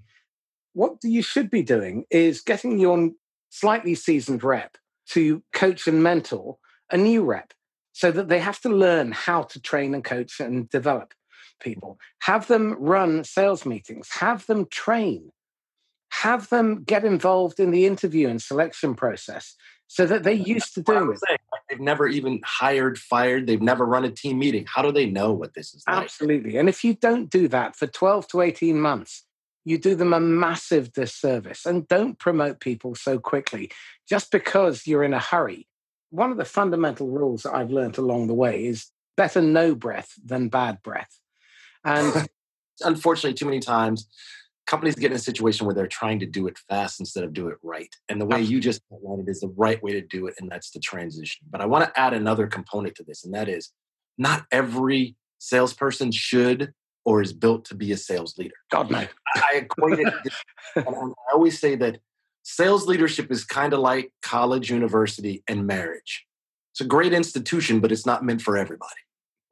What you should be doing is getting your slightly seasoned rep to coach and mentor a new rep so that they have to learn how to train and coach and develop people. Have them run sales meetings, have them train, have them get involved in the interview and selection process so that they're used to do it. Saying. They've never even hired, fired, they've never run a team meeting. How do they know what this is like? Absolutely. And if you don't do that for 12 to 18 months, you do them a massive disservice and don't promote people so quickly just because you're in a hurry one of the fundamental rules that I've learned along the way is better no breath than bad breath. And unfortunately, too many times companies get in a situation where they're trying to do it fast instead of do it right. And the way you just outlined it is the right way to do it, and that's the transition. But I want to add another component to this, and that is not every salesperson should or is built to be a sales leader. God no. I equate it. I always say that Sales leadership is kind of like college, university, and marriage. It's a great institution, but it's not meant for everybody.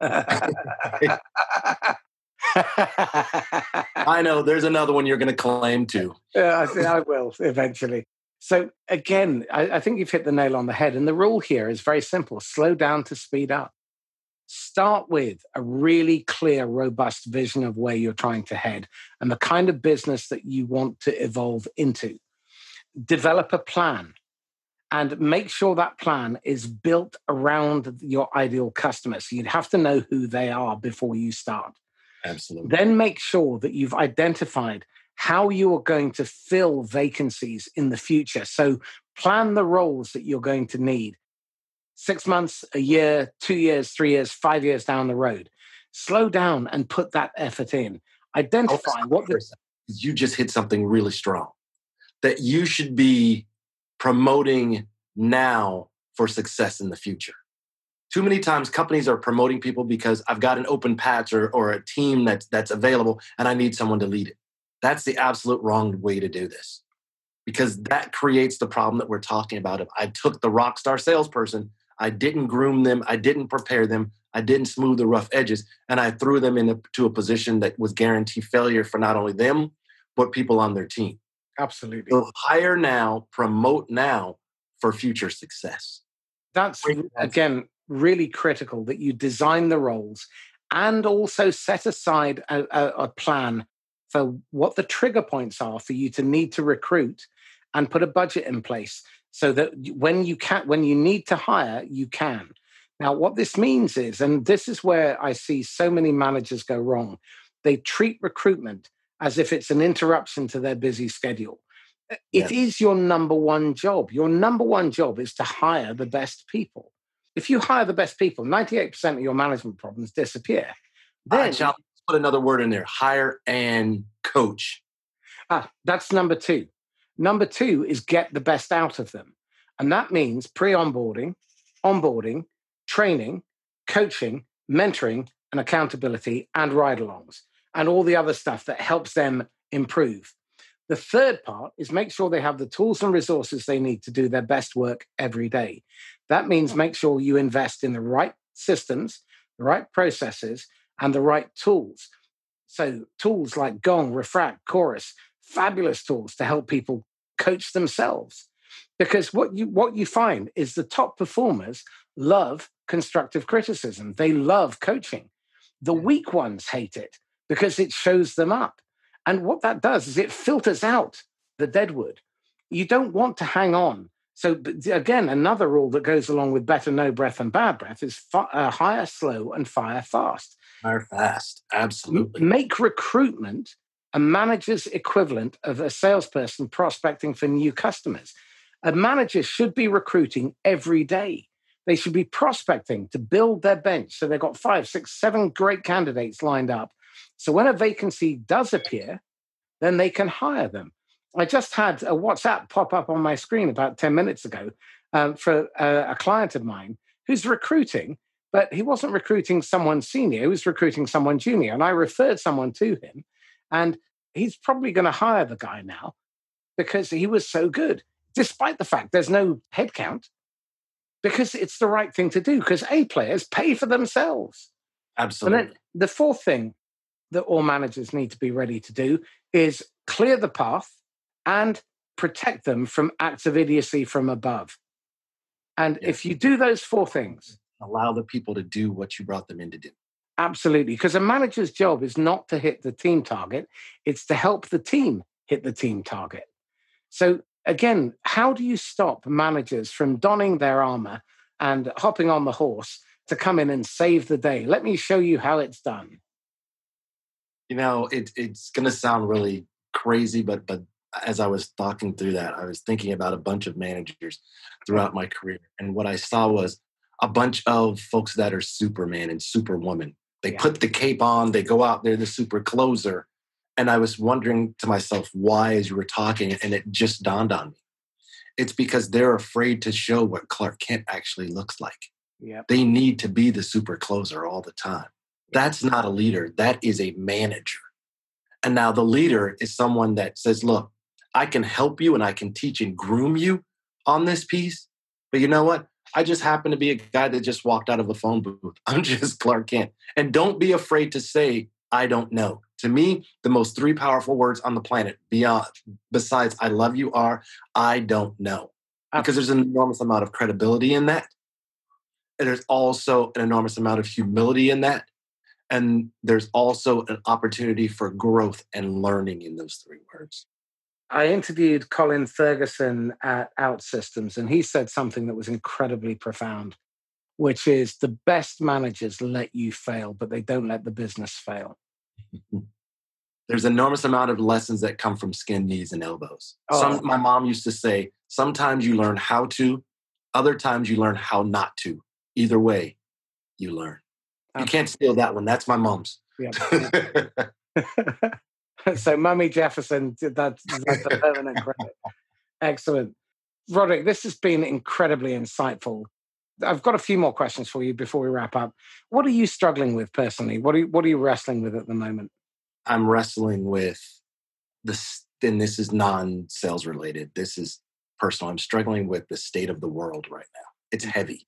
I know there's another one you're going to claim too. Yeah, I think I will eventually. So again, I, I, think you've hit the nail on the head. And the rule here is very simple: slow down to speed up. Start with a really clear, robust vision of where you're trying to head and the kind of business that you want to evolve into develop a plan and make sure that plan is built around your ideal customer. So you'd have to know who they are before you start. Absolutely. Then make sure that you've identified how you are going to fill vacancies in the future. So plan the roles that you're going to need six months, a year, two years, three years, five years down the road. Slow down and put that effort in. Identify what the. You just hit something really strong that you should be promoting now for success in the future. Too many times companies are promoting people because I've got an open patch or, or a team that's, that's available and I need someone to lead it. That's the absolute wrong way to do this because that creates the problem that we're talking about. If I took the rock star salesperson, I didn't groom them, I didn't prepare them, I didn't smooth the rough edges, and I threw them into a position that was guaranteed failure for not only them, but people on their team. Absolutely. So hire now, promote now for future success. That's again really critical that you design the roles and also set aside a, a, a, plan for what the trigger points are for you to need to recruit and put a budget in place so that when you can when you need to hire you can now what this means is and this is where i see so many managers go wrong they treat recruitment as if it's an interruption to their busy schedule. It is your number one job. Your number one job is to hire the best people. If you hire the best people, 98% of your management problems disappear. Then, uh, put another word in there hire and coach. Ah, that's number two. Number two is get the best out of them. And that means pre onboarding, onboarding, training, coaching, mentoring, and accountability and ride alongs. and all the other stuff that helps them improve. The third part is make sure they have the tools and resources they need to do their best work every day. That means make sure you invest in the right systems, the right processes, and the right tools. So, tools like Gong, Refract, Chorus, fabulous tools to help people coach themselves. Because what you what you find is the top performers love constructive criticism. They love coaching. The weak ones hate it because it shows them up. And what that does is it filters out the deadwood. You don't want to hang on. So, again, another rule that goes along with better no breath and bad breath is fi- uh, hire slow and fire fast. Fire fast. Absolutely. Make recruitment a manager's equivalent of a salesperson prospecting for new customers. A manager should be recruiting every day. They should be prospecting to build their bench. So they've got five, six, seven great candidates lined up. So when a vacancy does appear, then they can hire them. I just had a WhatsApp pop up on my screen about 10 minutes ago um, for a, a client of mine who's recruiting, but he wasn't recruiting someone senior, he was recruiting someone junior. And I referred someone to him, and he's probably going to hire the guy now because he was so good, despite the fact there's no headcount, because it's the right thing to do, because A players pay for themselves. Absolutely. And then the fourth thing that all managers need to be ready to do is clear the path and protect them from acts of idiocy from above. And if you do those four things, allow the people to do what you brought them in to do. Absolutely. Because a manager's job is not to hit the team target, it's to help the team hit the team target. So, again, how do you stop managers from donning their armor and hopping on the horse to come in and save the day? Let me show you how it's done. You know, it, it's going to sound really crazy, but but as I was talking through that, I was thinking about a bunch of managers throughout my career, and what I saw was a bunch of folks that are Superman and Superwoman. They yeah. put the cape on, they go out there, the super closer. And I was wondering to myself why, as you were talking, and it just dawned on me. It's because they're afraid to show what Clark Kent actually looks like. Yep. They need to be the super closer all the time. That's not a leader, that is a manager. And now the leader is someone that says, Look, I can help you and I can teach and groom you on this piece. But you know what? I just happen to be a guy that just walked out of a phone booth. I'm just Clark Kent. And don't be afraid to say, I don't know. To me, the most three powerful words on the planet beyond besides I love you are I don't know. Because there's an enormous amount of credibility in that. And there's also an enormous amount of humility in that. And there's also an opportunity for growth and learning in those three words. I interviewed Colin Ferguson at OutSystems, and he said something that was incredibly profound, which is the best managers let you fail, but they don't let the business fail. There's enormous amount of lessons that come from skin, knees, and elbows. Oh. Some, my mom used to say, sometimes you learn how to, other times you learn how not to. Either way, you learn. Absolutely. You can't steal that one. That's my mom's. Yeah. so Mummy Jefferson, that's, that's a permanent credit. Excellent. Roderick, this has been incredibly insightful. I've got a few more questions for you before we wrap up. What are you struggling with personally? What are you, what are you wrestling with at the moment? I'm wrestling with this, and this is non sales related. This is personal. I'm struggling with the state of the world right now. It's mm. heavy.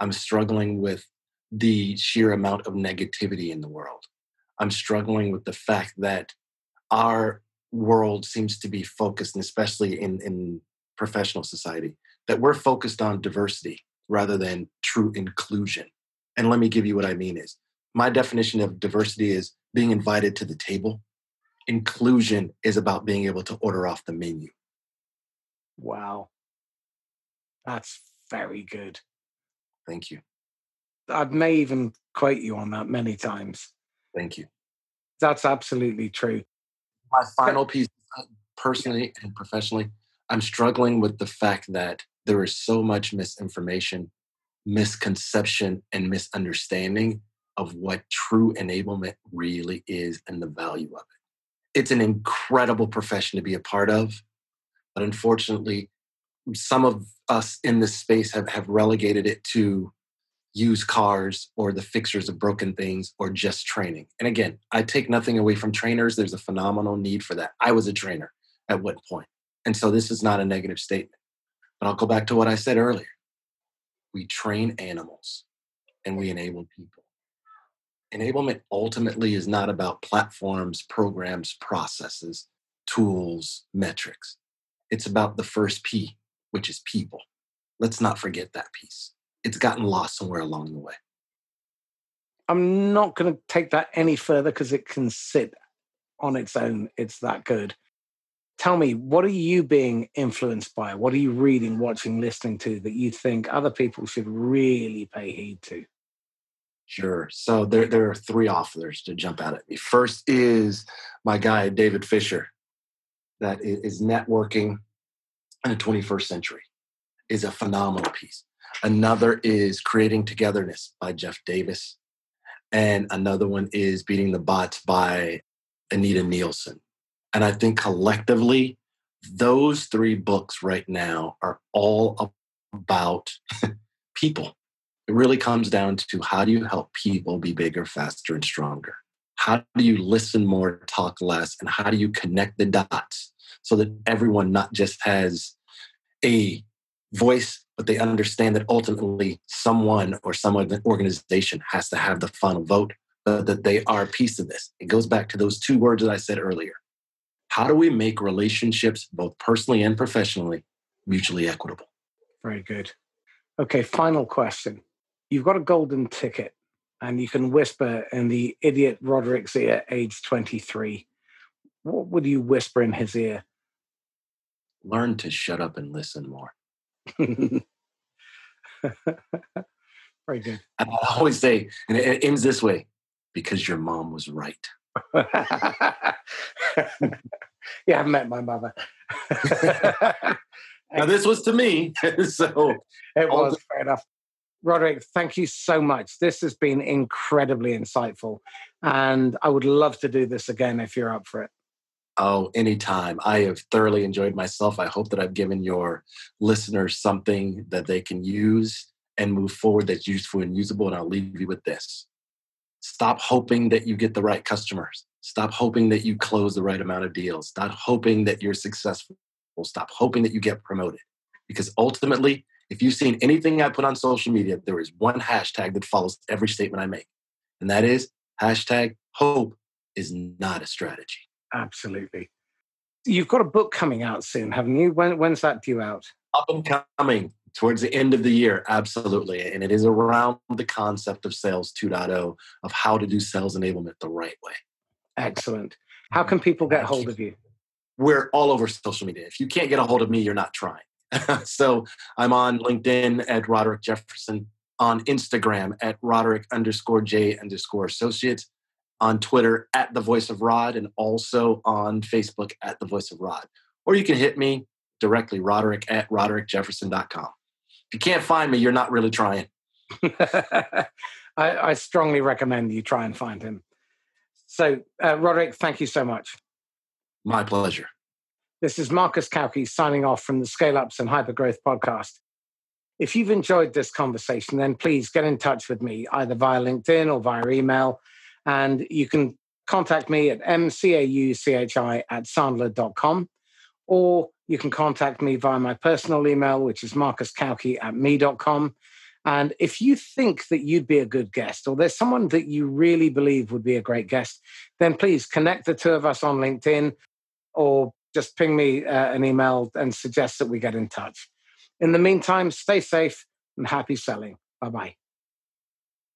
I'm struggling with the sheer amount of negativity in the world. I'm struggling with the fact that our world seems to be focused, and especially in, in professional society, that we're focused on diversity rather than true inclusion. And let me give you what I mean is my definition of diversity is being invited to the table. Inclusion is about being able to order off the menu. Wow. That's very good. Thank you. I may even quote you on that many times. Thank you. That's absolutely true my final piece, uh, personally and professionally, I'm struggling with the fact that there is so much misinformation, misconception, and misunderstanding of what true enablement really is and the value of it. It's an incredible profession to be a part of, but unfortunately, some of us in this space have, have relegated it to used cars or the fixers of broken things or just training. And again, I take nothing away from trainers. There's a phenomenal need for that. I was a trainer at one point. And so this is not a negative statement. But I'll go back to what I said earlier. We train animals and we enable people. Enablement ultimately is not about platforms, programs, processes, tools, metrics. It's about the first P, which is people. Let's not forget that piece it's gotten lost somewhere along the way. I'm not going to take that any further because it can sit on its own. It's that good. Tell me, what are you being influenced by? What are you reading, watching, listening to that you think other people should really pay heed to? Sure. So there, there are three authors to jump out at me. First is my guy, David Fisher, that is networking in the 21st century, is a phenomenal piece. Another is Creating Togetherness by Jeff Davis. And another one is Beating the Bots by Anita Nielsen. And I think collectively, those three books right now are all about people. It really comes down to how do you help people be bigger, faster, and stronger? How do you listen more, talk less, and how do you connect the dots so that everyone not just has a voice but they understand that ultimately someone or some organization has to have the final vote, but that they are a piece of this. It goes back to those two words that I said earlier. How do we make relationships, both personally and professionally, mutually equitable? Very good. Okay, final question. You've got a golden ticket and you can whisper in the idiot Roderick's ear, age 23. What would you whisper in his ear? Learn to shut up and listen more. Very good. I always say, and it ends this way because your mom was right. yeah, I've met my mother. now, this was to me. so it was fair enough. Roderick, thank you so much. This has been incredibly insightful. And I would love to do this again if you're up for it. Oh, anytime. I have thoroughly enjoyed myself. I hope that I've given your listeners something that they can use and move forward that's useful and usable. And I'll leave you with this stop hoping that you get the right customers. Stop hoping that you close the right amount of deals. Stop hoping that you're successful. Stop hoping that you get promoted. Because ultimately, if you've seen anything I put on social media, there is one hashtag that follows every statement I make. And that is hashtag hope is not a strategy. Absolutely. You've got a book coming out soon, haven't you? When, when's that due out? Up and coming towards the end of the year, absolutely. And it is around the concept of Sales 2.0 of how to do sales enablement the right way. Excellent. How can people get hold of you? We're all over social media. If you can't get a hold of me, you're not trying. so I'm on LinkedIn at Roderick Jefferson, on Instagram at Roderick underscore J underscore associates on Twitter at the voice of Rod and also on Facebook at the voice of Rod. Or you can hit me directly, Roderick at roderickjefferson.com. If you can't find me, you're not really trying. I, I, strongly recommend you try and find him. So, uh, Roderick, thank you so much. My pleasure. This is Marcus Cauchi signing off from the Scale Ups and Hypergrowth podcast. If you've enjoyed this conversation, then please get in touch with me either via LinkedIn or via email and you can contact me at mcauchi at sandler.com, or you can contact me via my personal email, which is marcuscauchi at me.com. And if you think that you'd be a good guest, or there's someone that you really believe would be a great guest, then please connect the two of us on LinkedIn or just ping me uh, an email and suggest that we get in touch. In the meantime, stay safe and happy selling. Bye bye.